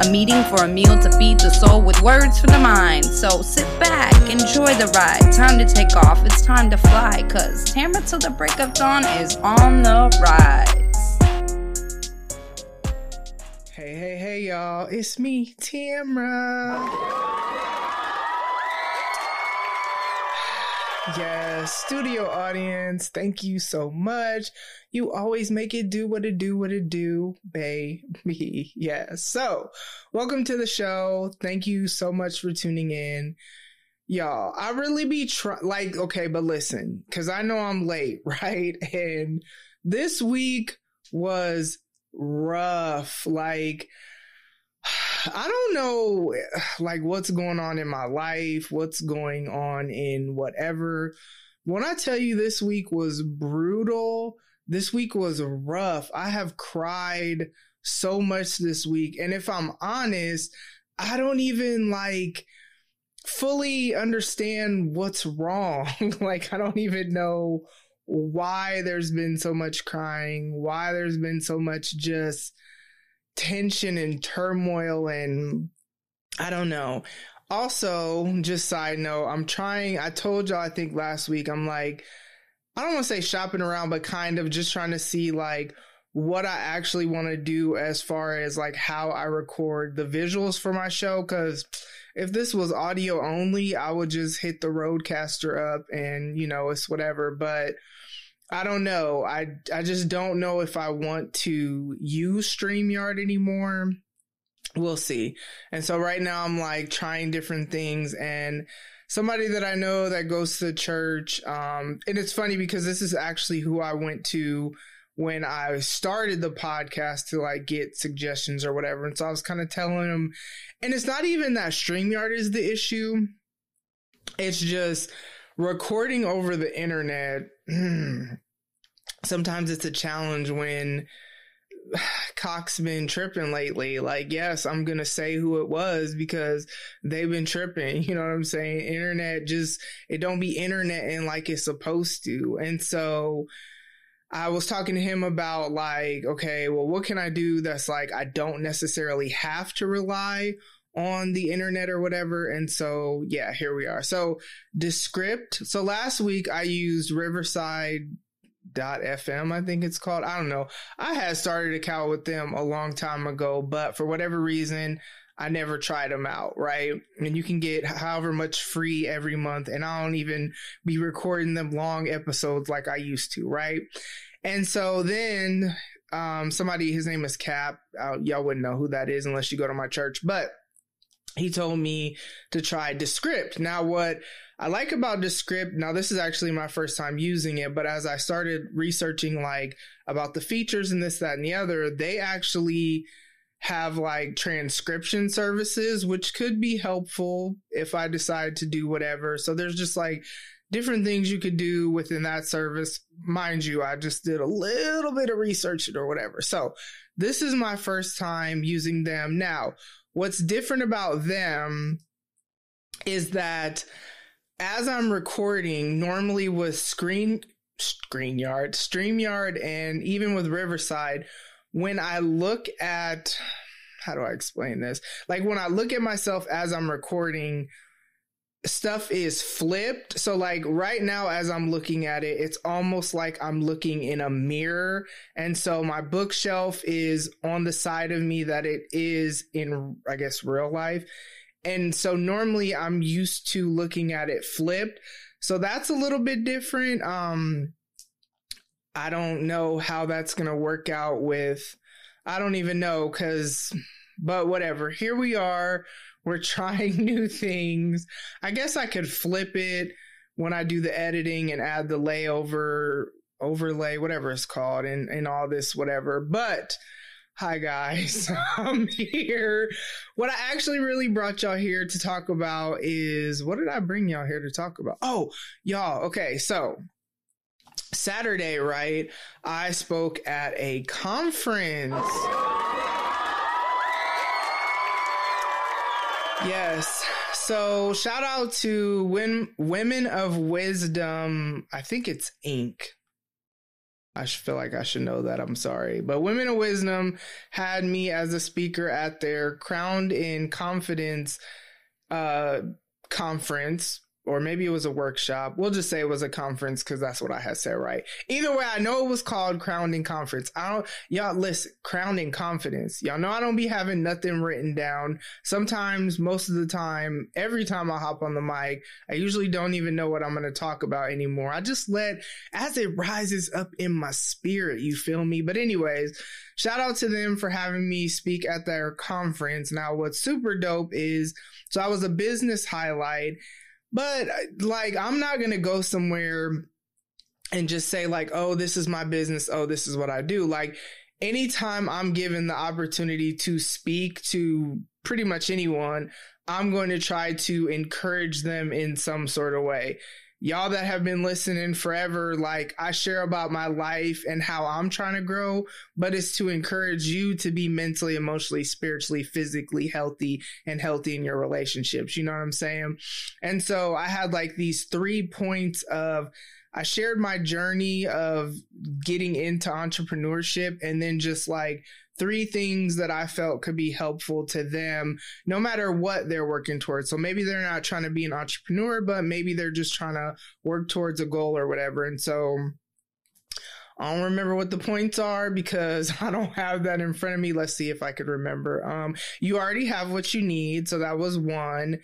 A meeting for a meal to feed the soul with words for the mind. So sit back, enjoy the ride. Time to take off, it's time to fly. Cause Tamara till the break of dawn is on the rise. Hey, hey, hey, y'all. It's me, Tamra. Yes, studio audience, thank you so much. You always make it do what it do, what it do, baby. Yes. So, welcome to the show. Thank you so much for tuning in. Y'all, I really be trying, like, okay, but listen, because I know I'm late, right? And this week was rough. Like, I don't know like what's going on in my life, what's going on in whatever. When I tell you this week was brutal, this week was rough. I have cried so much this week. And if I'm honest, I don't even like fully understand what's wrong. like I don't even know why there's been so much crying, why there's been so much just tension and turmoil and I don't know. Also, just side note, I'm trying, I told y'all, I think last week, I'm like, I don't want to say shopping around, but kind of just trying to see like what I actually want to do as far as like how I record the visuals for my show. Cause if this was audio only, I would just hit the Rodecaster up and, you know, it's whatever. But I don't know. I I just don't know if I want to use StreamYard anymore. We'll see. And so right now I'm like trying different things and somebody that I know that goes to church um and it's funny because this is actually who I went to when I started the podcast to like get suggestions or whatever. And so I was kind of telling him and it's not even that StreamYard is the issue. It's just recording over the internet sometimes it's a challenge when Cox been tripping lately. Like, yes, I'm gonna say who it was because they've been tripping. You know what I'm saying? Internet just it don't be internet and like it's supposed to. And so I was talking to him about like, okay, well, what can I do that's like I don't necessarily have to rely on the internet or whatever. And so, yeah, here we are. So, Descript. So, last week I used Riverside dot fm i think it's called. I don't know. I had started a account with them a long time ago but for whatever reason i never tried them out right? And you can get however much free every month and i don't even be recording them long episodes like i used to right? And so then um somebody his name is cap. Uh, y'all wouldn't know who that is unless you go to my church but he told me to try Descript. Now, what I like about Descript, now this is actually my first time using it, but as I started researching like about the features and this, that, and the other, they actually have like transcription services, which could be helpful if I decide to do whatever. So there's just like different things you could do within that service. Mind you, I just did a little bit of research or whatever. So this is my first time using them. Now, what's different about them is that as I'm recording, normally with Screen ScreenYard, StreamYard, and even with Riverside, when I look at how do I explain this? Like when I look at myself as I'm recording, stuff is flipped. So like right now as I'm looking at it, it's almost like I'm looking in a mirror. And so my bookshelf is on the side of me that it is in I guess real life. And so normally I'm used to looking at it flipped. So that's a little bit different. Um I don't know how that's going to work out with I don't even know cuz but whatever. Here we are we're trying new things. I guess I could flip it when I do the editing and add the layover overlay, whatever it's called, and, and all this, whatever. But Hi guys, I'm here. What I actually really brought y'all here to talk about is what did I bring y'all here to talk about? Oh, y'all, okay, so Saturday, right? I spoke at a conference. Yes. So shout out to Win- Women of Wisdom. I think it's Inc. I feel like I should know that. I'm sorry. But Women of Wisdom had me as a speaker at their Crowned in Confidence uh, conference or maybe it was a workshop. We'll just say it was a conference because that's what I had said, right? Either way, I know it was called Crowning Conference. I don't, y'all listen, Crowning Confidence. Y'all know I don't be having nothing written down. Sometimes, most of the time, every time I hop on the mic, I usually don't even know what I'm going to talk about anymore. I just let, as it rises up in my spirit, you feel me? But anyways, shout out to them for having me speak at their conference. Now, what's super dope is, so I was a business highlight but uh, like, I'm not going to go somewhere and just say like, oh, this is my business. Oh, this is what I do. Like anytime I'm given the opportunity to speak to pretty much anyone, I'm going to try to encourage them in some sort of way y'all that have been listening forever, like I share about my life and how I'm trying to grow, but it's to encourage you to be mentally, emotionally, spiritually, physically healthy and healthy in your relationships. You know what I'm saying? And so I had like these three points of, I shared my journey of getting into entrepreneurship and then just like three things that I felt could be helpful to them, no matter what they're working towards. So maybe they're not trying to be an entrepreneur, but maybe they're just trying to work towards a goal or whatever. And so I don't remember what the points are because I don't have that in front of me. Let's see if I could remember. Um, you already have what you need. So that was one.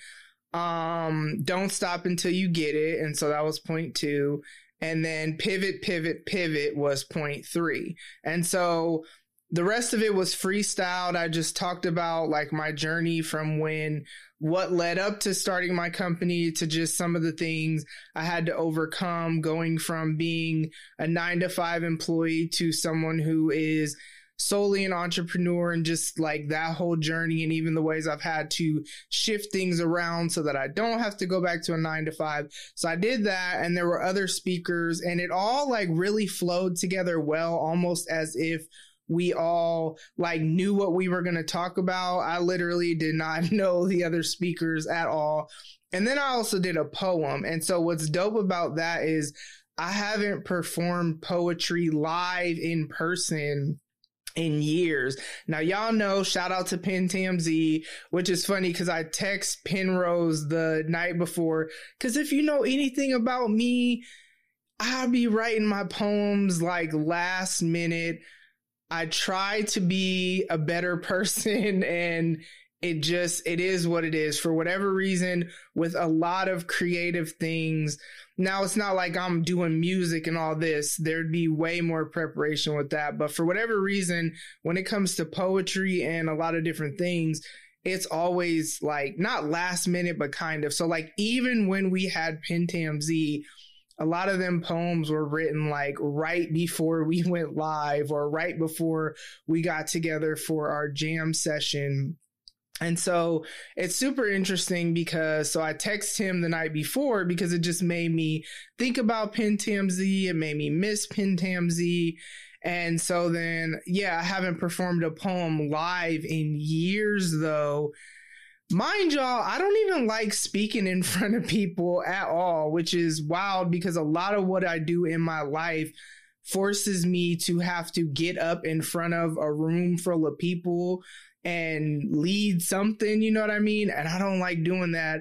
Um, don't stop until you get it. And so that was point two. And then pivot, pivot, pivot was point three. And so the rest of it was freestyled. I just talked about like my journey from when what led up to starting my company to just some of the things I had to overcome going from being a nine to five employee to someone who is solely an entrepreneur and just like that whole journey and even the ways I've had to shift things around so that I don't have to go back to a nine to five. So I did that and there were other speakers and it all like really flowed together well, almost as if we all like knew what we were going to talk about. I literally did not know the other speakers at all. And then I also did a poem. And so what's dope about that is I haven't performed poetry live in person in years. Now y'all know, shout out to Pen TMZ, which is funny because I text Penrose the night before. Cause if you know anything about me, I'll be writing my poems like last minute I try to be a better person and it just it is what it is. For whatever reason with a lot of creative things now it's not like i'm doing music and all this. There'd be way more preparation with that. But for whatever reason when it comes to poetry and a lot of different things it's always like not last minute but kind of. So like even when we had pentam z a lot of them poems were written like right before we went live or right before we got together for our jam session. And so it's super interesting because so I text him the night before because it just made me think about Pentam Z. It made me miss Pentam Z. And so then, yeah, I haven't performed a poem live in years though. Mind y'all, I don't even like speaking in front of people at all, which is wild because a lot of what I do in my life forces me to have to get up in front of a room full of people and lead something, you know what I mean? And I don't like doing that.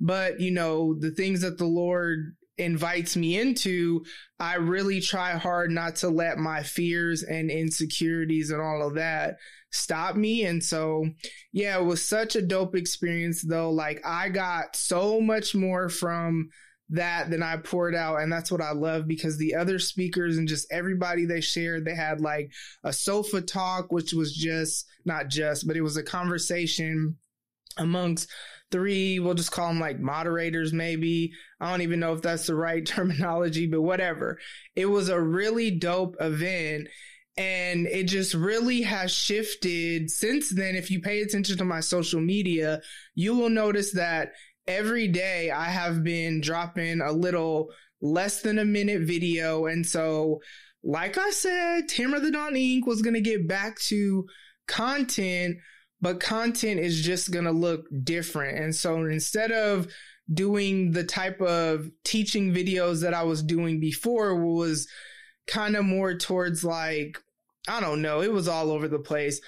But, you know, the things that the Lord invites me into, I really try hard not to let my fears and insecurities and all of that stop me. And so, yeah, it was such a dope experience though. Like I got so much more from that than I poured out. And that's what I love because the other speakers and just everybody they shared, they had like a sofa talk, which was just not just, but it was a conversation amongst three, we'll just call them like moderators, maybe. I don't even know if that's the right terminology, but whatever. It was a really dope event. And it just really has shifted since then. If you pay attention to my social media, you will notice that every day I have been dropping a little less than a minute video. And so, like I said, Tamara the Dawn Inc. was going to get back to content, but content is just going to look different. And so instead of doing the type of teaching videos that I was doing before was kind of more towards like, I don't know, it was all over the place.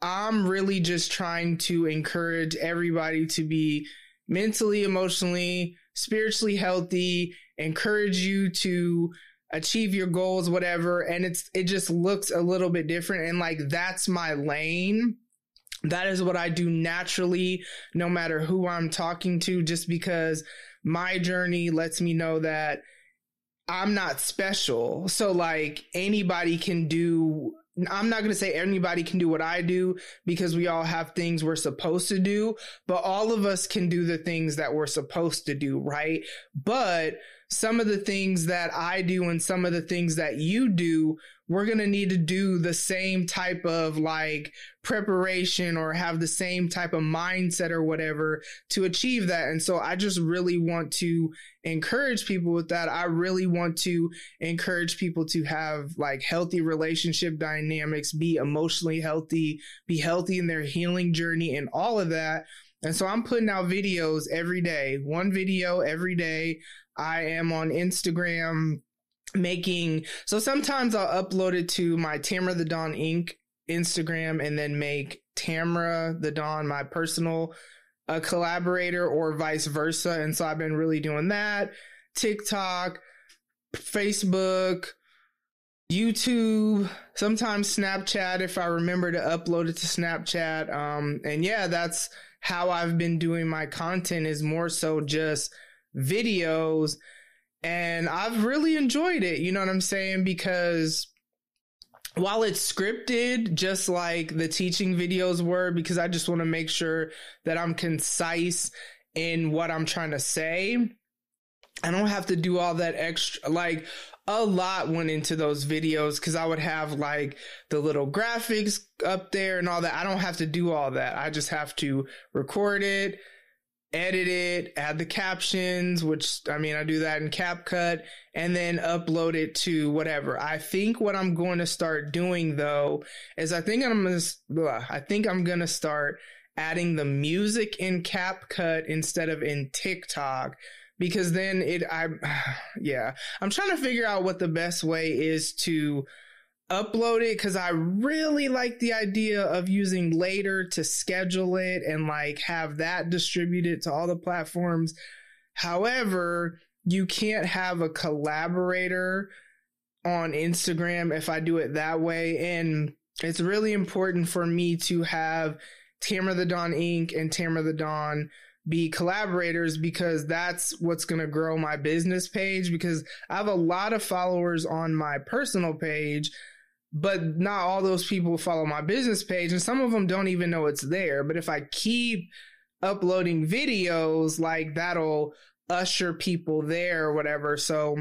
I'm really just trying to encourage everybody to be mentally, emotionally, spiritually healthy, encourage you to achieve your goals, whatever. And it's, it just looks a little bit different. And like, that's my lane. That is what I do naturally, no matter who I'm talking to, just because my journey lets me know that I'm not special. So like anybody can do I'm not going to say anybody can do what I do because we all have things we're supposed to do, but all of us can do the things that we're supposed to do, right? But some of the things that I do and some of the things that you do, we're going to need to do the same type of like preparation or have the same type of mindset or whatever to achieve that. And so I just really want to encourage people with that. I really want to encourage people to have like healthy relationship dynamics, be emotionally healthy, be healthy in their healing journey and all of that. And so I'm putting out videos every day, one video every day. I am on Instagram making so sometimes I'll upload it to my Tamara the Dawn Inc. Instagram and then make Tamara the Dawn my personal uh, collaborator or vice versa. And so I've been really doing that. TikTok, Facebook, YouTube, sometimes Snapchat if I remember to upload it to Snapchat. Um, and yeah, that's how I've been doing my content is more so just videos and I've really enjoyed it. You know what I'm saying? Because while it's scripted, just like the teaching videos were, because I just want to make sure that I'm concise in what I'm trying to say. I don't have to do all that extra, like a lot went into those videos because I would have like the little graphics up there and all that. I don't have to do all that. I just have to record it, edit it, add the captions, which I mean, I do that in CapCut and then upload it to whatever. I think what I'm going to start doing though is I think I'm going to, I think I'm going to start adding the music in CapCut instead of in TikTok because then it, I, yeah, I'm trying to figure out what the best way is to upload it because I really like the idea of using later to schedule it and like have that distributed to all the platforms. However, you can't have a collaborator on Instagram if I do it that way. And it's really important for me to have Tamara the Dawn Inc. and Tamara the Dawn be collaborators because that's what's going to grow my business page because I have a lot of followers on my personal page but not all those people follow my business page and some of them don't even know it's there but if i keep uploading videos like that'll usher people there or whatever so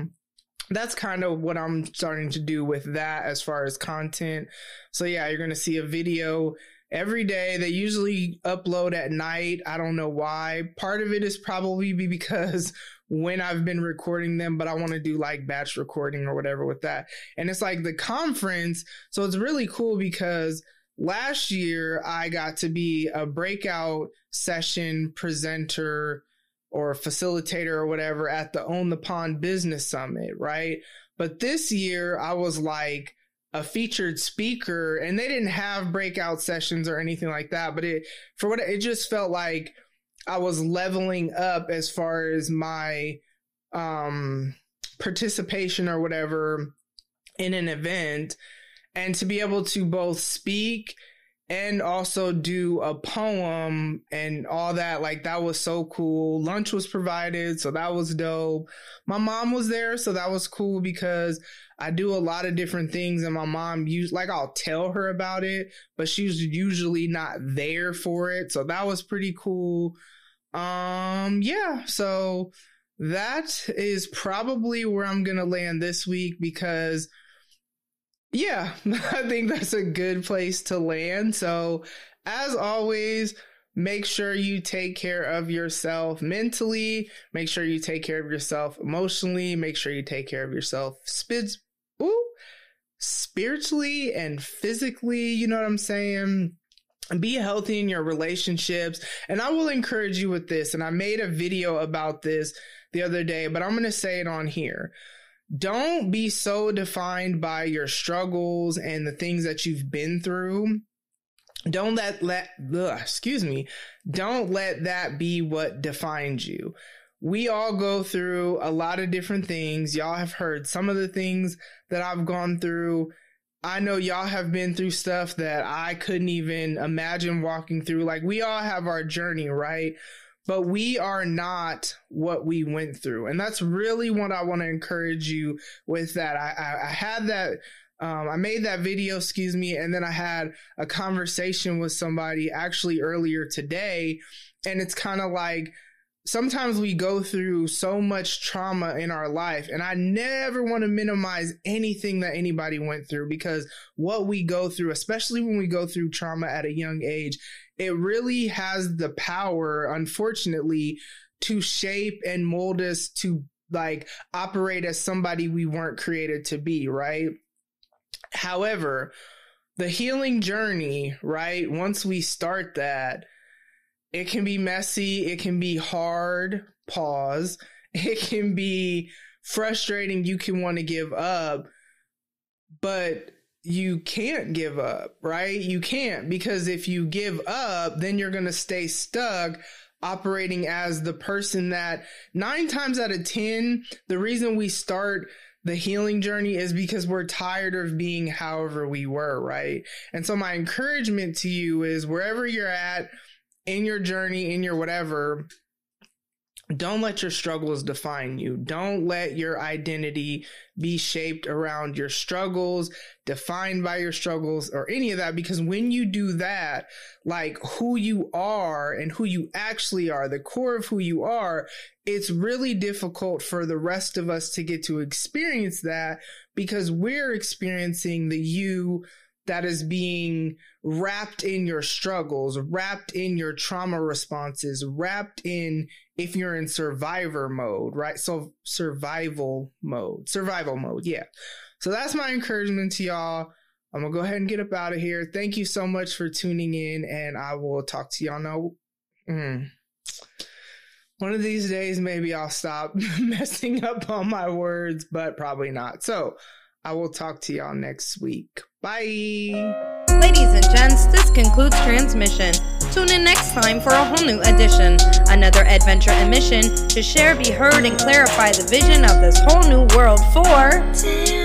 that's kind of what i'm starting to do with that as far as content so yeah you're going to see a video every day. They usually upload at night. I don't know why. Part of it is probably because when I've been recording them, but I want to do like batch recording or whatever with that. And it's like the conference. So it's really cool because last year I got to be a breakout session presenter or facilitator or whatever at the Own the Pond Business Summit, right? But this year I was like, a featured speaker and they didn't have breakout sessions or anything like that but it for what it just felt like i was leveling up as far as my um participation or whatever in an event. And to be able to both speak and also do a poem and all that. Like that was so cool. Lunch was provided, so that was dope. My mom was there, so that was cool because I do a lot of different things and my mom used like I'll tell her about it, but she's usually not there for it. So that was pretty cool. Um yeah, so that is probably where I'm going to land this week because yeah, I think that's a good place to land. So, as always, make sure you take care of yourself mentally, make sure you take care of yourself emotionally, make sure you take care of yourself spits ooh, spiritually and physically, you know what I'm saying? Be healthy in your relationships. And I will encourage you with this. And I made a video about this the other day, but I'm going to say it on here don't be so defined by your struggles and the things that you've been through. Don't let let ugh, excuse me. Don't let that be what defines you. We all go through a lot of different things. Y'all have heard some of the things that I've gone through. I know y'all have been through stuff that I couldn't even imagine walking through. Like we all have our journey, right? But we are not what we went through. And that's really what I want to encourage you with that. I, I, I had that. Um, I made that video, excuse me, and then I had a conversation with somebody actually earlier today. And it's kind of like, sometimes we go through so much trauma in our life and i never want to minimize anything that anybody went through because what we go through especially when we go through trauma at a young age it really has the power unfortunately to shape and mold us to like operate as somebody we weren't created to be right however the healing journey right once we start that it can be messy. It can be hard. Pause. It can be frustrating. You can want to give up, but you can't give up, right? You can't because if you give up, then you're going to stay stuck operating as the person that nine times out of 10, the reason we start the healing journey is because we're tired of being however we were, right? And so my encouragement to you is wherever you're at, in your journey, in your whatever, don't let your struggles define you. Don't let your identity be shaped around your struggles, defined by your struggles, or any of that. Because when you do that, like who you are and who you actually are, the core of who you are, it's really difficult for the rest of us to get to experience that because we're experiencing the you that is being wrapped in your struggles, wrapped in your trauma responses, wrapped in if you're in survivor mode, right? So survival mode, survival mode. Yeah. So that's my encouragement to y'all. I'm gonna go ahead and get up out of here. Thank you so much for tuning in, and I will talk to y'all now. Mm. One of these days, maybe I'll stop messing up on my words, but probably not. So I will talk to y'all next week. Bye. Ladies and gents, this concludes transmission. Tune in next time for a whole new edition. Another adventure and mission to share, be heard, and clarify the vision of this whole new world for.